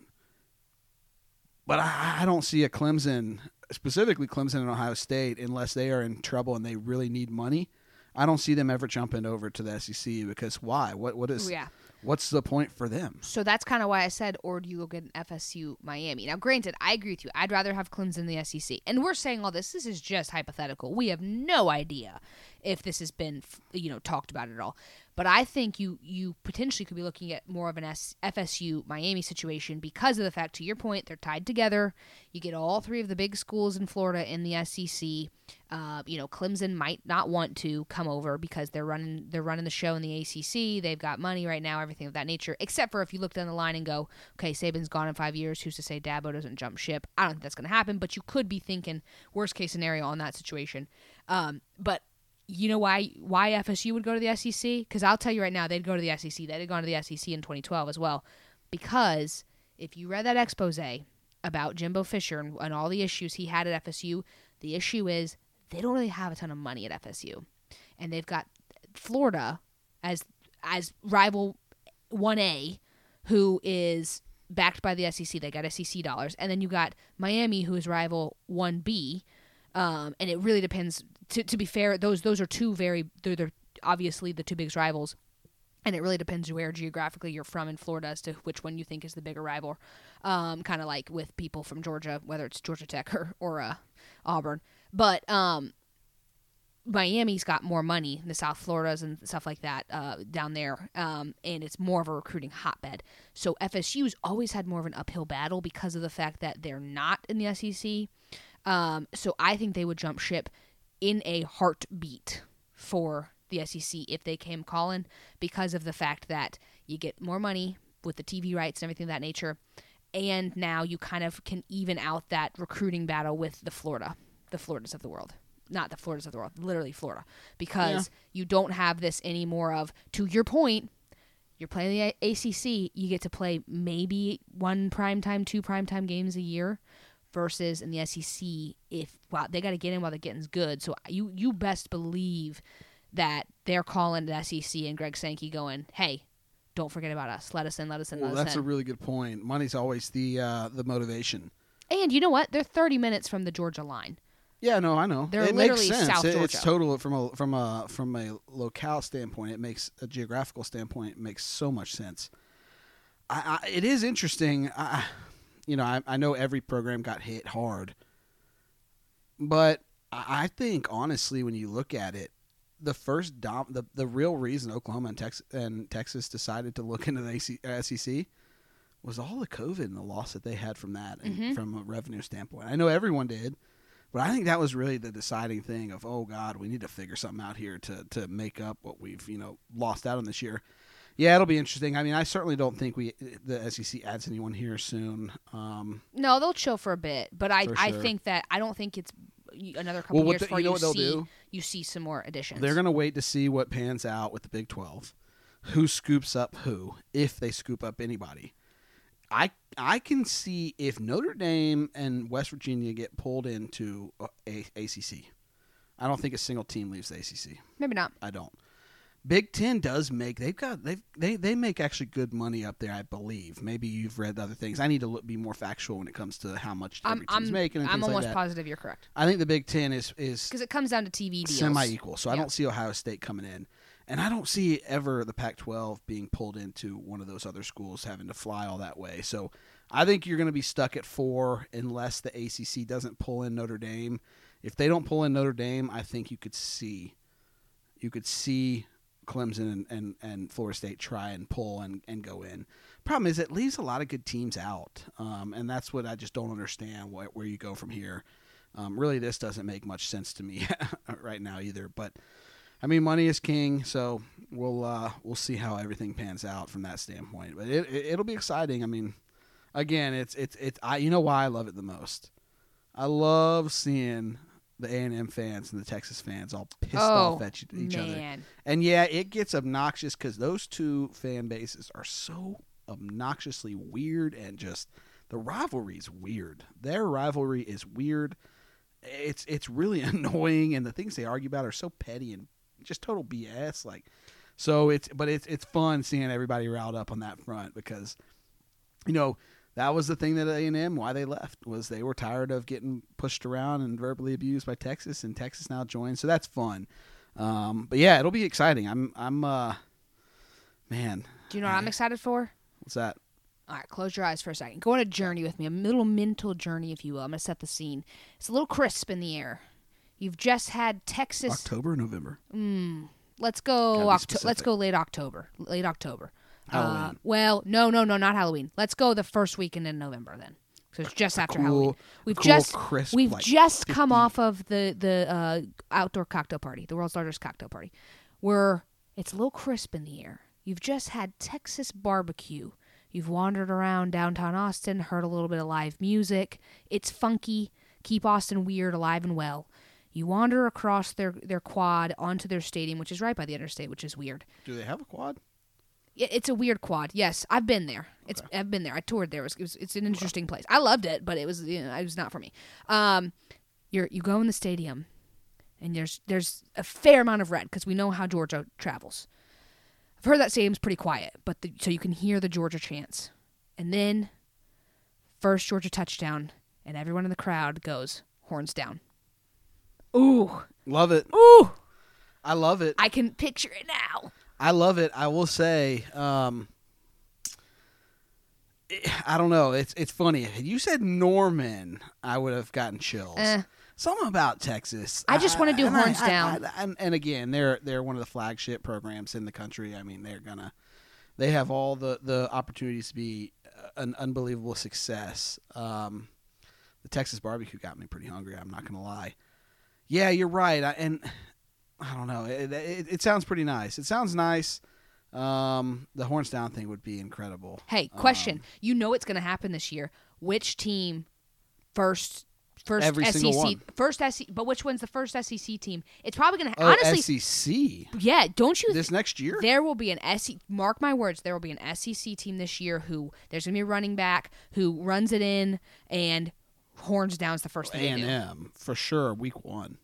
But I, I don't see a Clemson, specifically Clemson and Ohio State, unless they are in trouble and they really need money. I don't see them ever jumping over to the SEC because why? What what is Yeah. what's the point for them? So that's kind of why I said, or do you go get an FSU Miami? Now, granted, I agree with you. I'd rather have Clemson in the SEC. And we're saying all this. This is just hypothetical. We have no idea if this has been, you know, talked about at all. But I think you you potentially could be looking at more of an S- FSU Miami situation because of the fact, to your point, they're tied together. You get all three of the big schools in Florida in the SEC. Uh, you know, Clemson might not want to come over because they're running they're running the show in the ACC. They've got money right now, everything of that nature. Except for if you look down the line and go, okay, Saban's gone in five years. Who's to say Dabo doesn't jump ship? I don't think that's going to happen. But you could be thinking worst case scenario on that situation. Um, but you know why why FSU would go to the SEC? Because I'll tell you right now, they'd go to the SEC. They'd have gone to the SEC in 2012 as well. Because if you read that expose about Jimbo Fisher and, and all the issues he had at FSU, the issue is they don't really have a ton of money at FSU, and they've got Florida as as rival 1A, who is backed by the SEC. They got SEC dollars, and then you got Miami, who is rival 1B. Um, and it really depends. To, to be fair, those those are two very they're, they're obviously the two biggest rivals, and it really depends where geographically you're from in Florida as to which one you think is the bigger rival. Um, kind of like with people from Georgia, whether it's Georgia Tech or or uh, Auburn, but um, Miami's got more money, in the South Floridas and stuff like that uh, down there, um, and it's more of a recruiting hotbed. So FSU's always had more of an uphill battle because of the fact that they're not in the SEC. Um, so I think they would jump ship in a heartbeat for the SEC if they came calling because of the fact that you get more money with the TV rights and everything of that nature. And now you kind of can even out that recruiting battle with the Florida, the Floridas of the world. Not the Floridas of the world, literally Florida. Because you don't have this anymore of, to your point, you're playing the ACC, you get to play maybe one primetime, two primetime games a year versus in the SEC if wow they got to get in while the getting's good. So you you best believe that they're calling the SEC and Greg Sankey going, "Hey, don't forget about us. Let us in. Let us in. Well, let us that's a really good point. Money's always the uh, the motivation. and you know what? They're 30 minutes from the Georgia line. Yeah, no, I know. They're it makes literally sense. South It- It's total from a from a from a locale standpoint. It makes a geographical standpoint. It makes so much sense. I, I, it is interesting. I, you know, I, I know every program got hit hard, but I think honestly, when you look at it, the first dom- the the real reason Oklahoma and Texas and Texas decided to look into the AC, uh, SEC was all the COVID and the loss that they had from that, and Mhm. from a revenue standpoint. I know everyone did, but I think that was really the deciding thing of oh God, we need to figure something out here to to make up what we've you know lost out on this year. Yeah, it'll be interesting. I mean, I certainly don't think we the SEC adds anyone here soon. Um, No, they'll chill for a bit, but I I sure. think that I don't think it's another couple Well, years the- before you know you, see do? you see some more additions. They're going to wait to see what pans out with the Big 12. Who scoops up who, if they scoop up anybody. I I can see if Notre Dame and West Virginia get pulled into a, ACC. I don't think a single team leaves the ACC. Maybe not. I don't. Big Ten does make they've got they they they make actually good money up there. I believe. Maybe you've read other things. I need to look, be more factual when it comes to how much I'm team's I'm, making. And I'm like almost that. positive you're correct I think the Big Ten is is because it comes down to TV deals. semi equal. So I don't see Ohio State coming in. And I don't see ever the Pac 12 being pulled into one of those other schools having to fly all that way. So I think you're going to be stuck at four unless the ACC doesn't pull in Notre Dame if they don't pull in Notre Dame, I think you could see, you could see Clemson and, and, and Florida State try and pull and, and go in. Problem is, it leaves a lot of good teams out, um, and that's what I just don't understand. Where, where you go from here? Um, really, this doesn't make much sense to me right now either. But I mean, money is king, so we'll uh, we'll see how everything pans out from that standpoint. But it, it will be exciting. I mean, again, it's it's it's I you know why I love it the most. I love seeing the A and M fans and the Texas fans all pissed oh, off at each other. man. And yeah, it gets obnoxious because those two fan bases are so obnoxiously weird and just the rivalry is weird. Their rivalry is weird. It's it's really annoying, and the things they argue about are so petty and just total BS. Like, so it's but it's it's fun seeing everybody riled up on that front because, you know, that was the thing that A and M why they left was they were tired of getting pushed around and verbally abused by Texas, and Texas now joined. So that's fun. Um, but yeah, it'll be exciting. I'm I'm uh, man. Do you know what I'm excited for? What's that? All right, close your eyes for a second. Go on a journey with me, a little mental journey, if you will. I'm gonna set the scene. It's a little crisp in the air. You've just had Texas. October, November. Mm, let's go. Octo- let's go late October. Late October. Uh, well, no, no, no, not Halloween. Let's go the first weekend in November then. So it's just after cool- Halloween. We've cool, just crisp, we've like, just come off of the the uh, outdoor cocktail party, the world's largest cocktail party, where it's a little crisp in the air. You've just had Texas barbecue. You've wandered around downtown Austin, heard a little bit of live music. It's funky. Keep Austin weird, alive and well. You wander across their their quad onto their stadium, which is right by the interstate, which is weird. Do they have a quad? It's a weird quad. Yes, I've been there. It's I've been there. I toured there. It was, it was it's an interesting place. I loved it, but it was you know, it was not for me. Um, you you go in the stadium, and there's there's a fair amount of red because we know how Georgia travels. I've heard that stadium's pretty quiet, but the, so you can hear the Georgia chants, and then first Georgia touchdown, and everyone in the crowd goes horns down. Ooh, Love it. ooh! I love it. I can picture it now. I love it. I will say, um, I don't know. It's it's funny. Had you said Norman, I would have gotten chills. Eh. Something about Texas. I just wanna do and I- horns I- down. I- and, and again, they're they're one of the flagship programs in the country. I mean, they're gonna they have all the the opportunities to be uh, an unbelievable success. Um, the Texas barbecue got me pretty hungry. I'm not gonna lie. Yeah, you're right. I, and I don't know. It, it, it sounds pretty nice. It sounds nice. Um, the horns down thing would be incredible. Hey, question. Um, you know it's going to happen this year. Which team first first Every SEC first SEC but which one's the first SEC team? It's probably going to Oh, honestly SEC Yeah, don't you this next year. there will be an SEC mark my words, there will be an SEC team this year who there's going to be a running back who runs it in and horns down's the first A thing they and do. M for sure. Week one.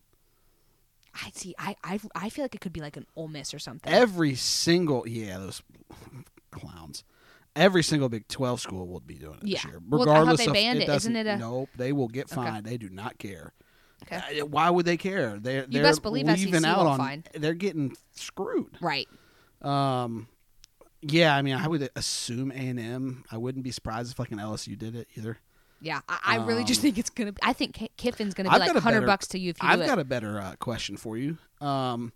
I see I, I I feel like it could be like an Ole Miss or something. Every single yeah, those clowns. Every single Big Twelve school will be doing it Yeah. this year, Well, regardless they of banned it. doesn't- it a- Nope, they will get Okay. fined. They do not care. Okay. Uh, Why would they care? They're You they're best believe leaving SEC out on. fine. They're getting screwed. right. Um, yeah, I mean, I would assume A and M. I wouldn't be surprised if like an LSU did it either. Yeah, I, I really just Um, think it's gonna. I think Ki- Kiffin's gonna be I've like hundred bucks to you if you I've got it. a better uh, question for you. Um,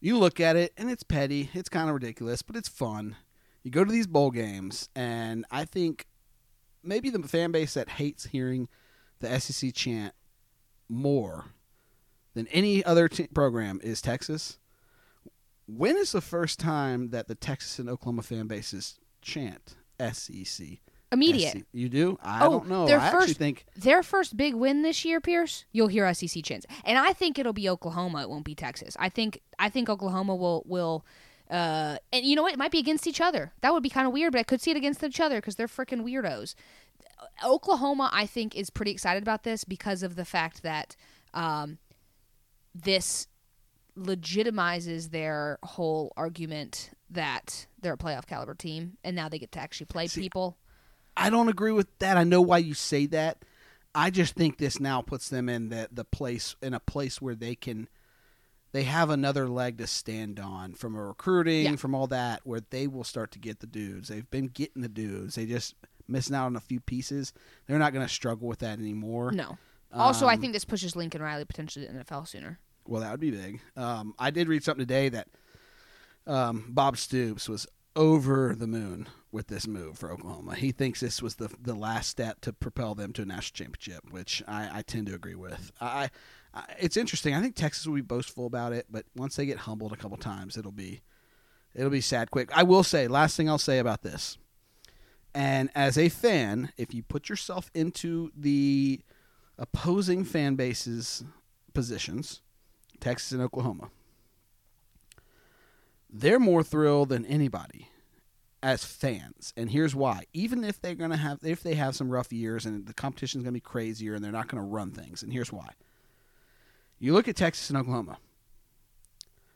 you look at it and it's petty. It's kind of ridiculous, but it's fun. You go to these bowl games, and I think maybe the fan base that hates hearing the SEC chant more than any other t- program is Texas. When is the first time that the Texas and Oklahoma fan bases chant SEC? Immediate. SEC? You do? I Oh, don't know. their I actually first- think Their first big win this year, Pierce. You'll hear SEC chants, and I think it'll be Oklahoma. It won't be Texas. I think. I think Oklahoma will will. Uh, and you know what? It might be against each other. That would be kind of weird, but I could see it against each other because they're freaking weirdos. Oklahoma, I think, is pretty excited about this because of the fact that um, this legitimizes their whole argument that they're a playoff caliber team, and now they get to actually play See, people. I don't agree with that. I know why you say that. I just think this now puts them in the the place in a place where they can they have another leg to stand on from a recruiting, Yeah. from all that, where they will start to get the dudes. They've been getting the dudes. They just missing out on a few pieces. They're not going to struggle with that anymore. No. Also, I Um, think this pushes Lincoln Riley potentially to the NFL sooner. Well, that would be big. Um, I did read something today that um, Bob Stoops was over the moon with this move for Oklahoma. He thinks this was the the last step to propel them to a national championship, which I, I tend to agree with. I, I, it's interesting. I think Texas will be boastful about it, but once they get humbled a couple times, it'll be it'll be sad quick. I will say, last thing I'll say about this, and as a fan, if you put yourself into the opposing fan bases positions, Texas and Oklahoma. They're more thrilled than anybody as fans. And here's why. Even if they're going to have if they have some rough years and the competition's going to be crazier and they're not going to run things. And here's why. You look at Texas and Oklahoma.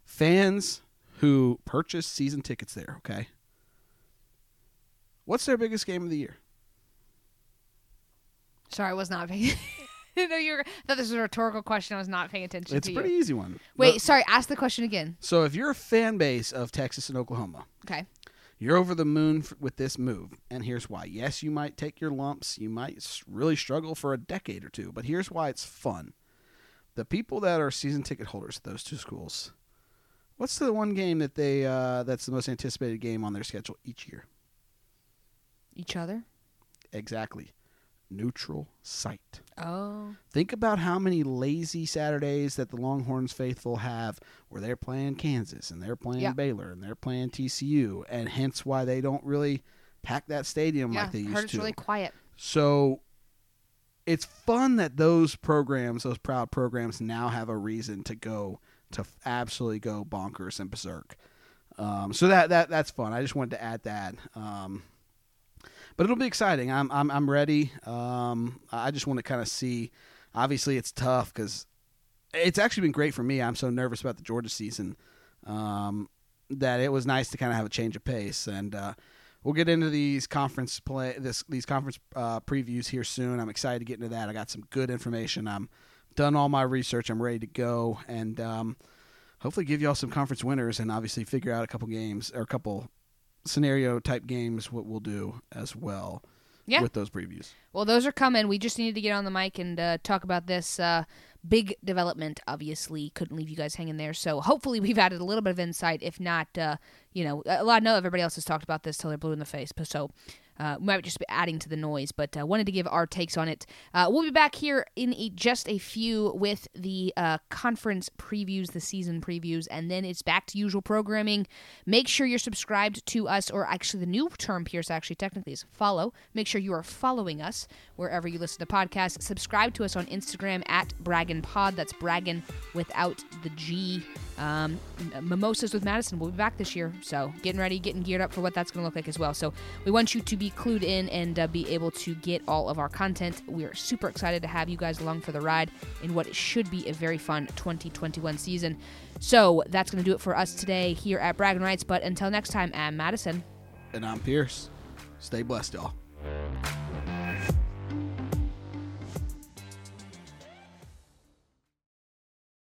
Fans who purchase season tickets there, okay? What's their biggest game of the year? Sorry, I was not paying. no, you were. I thought this was a rhetorical question. I was not paying attention It's to a pretty you. easy one. Wait, But- sorry. Ask the question again. so if you're a fan base of Texas and Oklahoma, Okay. You're over the moon f- with this move, and here's why. Yes, you might take your lumps. You might really struggle for a decade or two, but here's why it's fun. The people that are season ticket holders at those two schools, what's the one game that they uh, that's the most anticipated game on their schedule each year? Each other. Exactly, neutral site. Oh. Think about how many lazy Saturdays that the Longhorns faithful have where they're playing Kansas and they're playing Yeah. Baylor and they're playing TCU, and hence why they don't really pack that stadium yeah. like they used to. heard it's to. really quiet. So it's fun that those programs, those proud programs, now have a reason to go to absolutely go bonkers and berserk. Um, so that that that's fun. I just wanted to add that. Um, but it'll be exciting. I'm I'm I'm ready. Um, I just want to kind of see. Obviously, it's tough because it's actually been great for me. I'm so nervous about the Georgia season um, that it was nice to kind of have a change of pace and. Uh, we'll get into these conference play this these conference uh, previews here soon. I'm excited to get into that. I got some good information. I'm done all my research. I'm ready to go and um, hopefully give y'all some conference winners and obviously figure out a couple games or a couple scenario type games what we'll do as well Yeah. with those previews. Well, those are coming. We just needed to get on the mic and uh, talk about this uh, big development. Obviously, couldn't leave you guys hanging there. So hopefully, we've added a little bit of insight. If not, uh, you know, a lot. No, everybody else has talked about this till they're blue in the face. But So. Uh, we might just be adding to the noise, but uh, wanted to give our takes on it. Uh, we'll be back here in a, just a few with the uh, conference previews, the season previews, and then it's back to usual programming. Make sure you're subscribed to us, or actually, the new term, Pierce, actually technically is follow. Make sure you are following us wherever you listen to podcasts. Subscribe to us on Instagram at Braggin Pod. That's Braggin without the G. Um, Mimosas with Madison We'll be back this year, so getting ready, getting geared up for what that's going to look like as well. So we want you to be clued in and uh, be able to get all of our content. We are super excited to have you guys along for the ride in what should be a very fun 2021 season. So that's going to do it for us today here at Bragging Rights. But until next time, I'm Madison. And I'm Pierce. Stay blessed, y'all.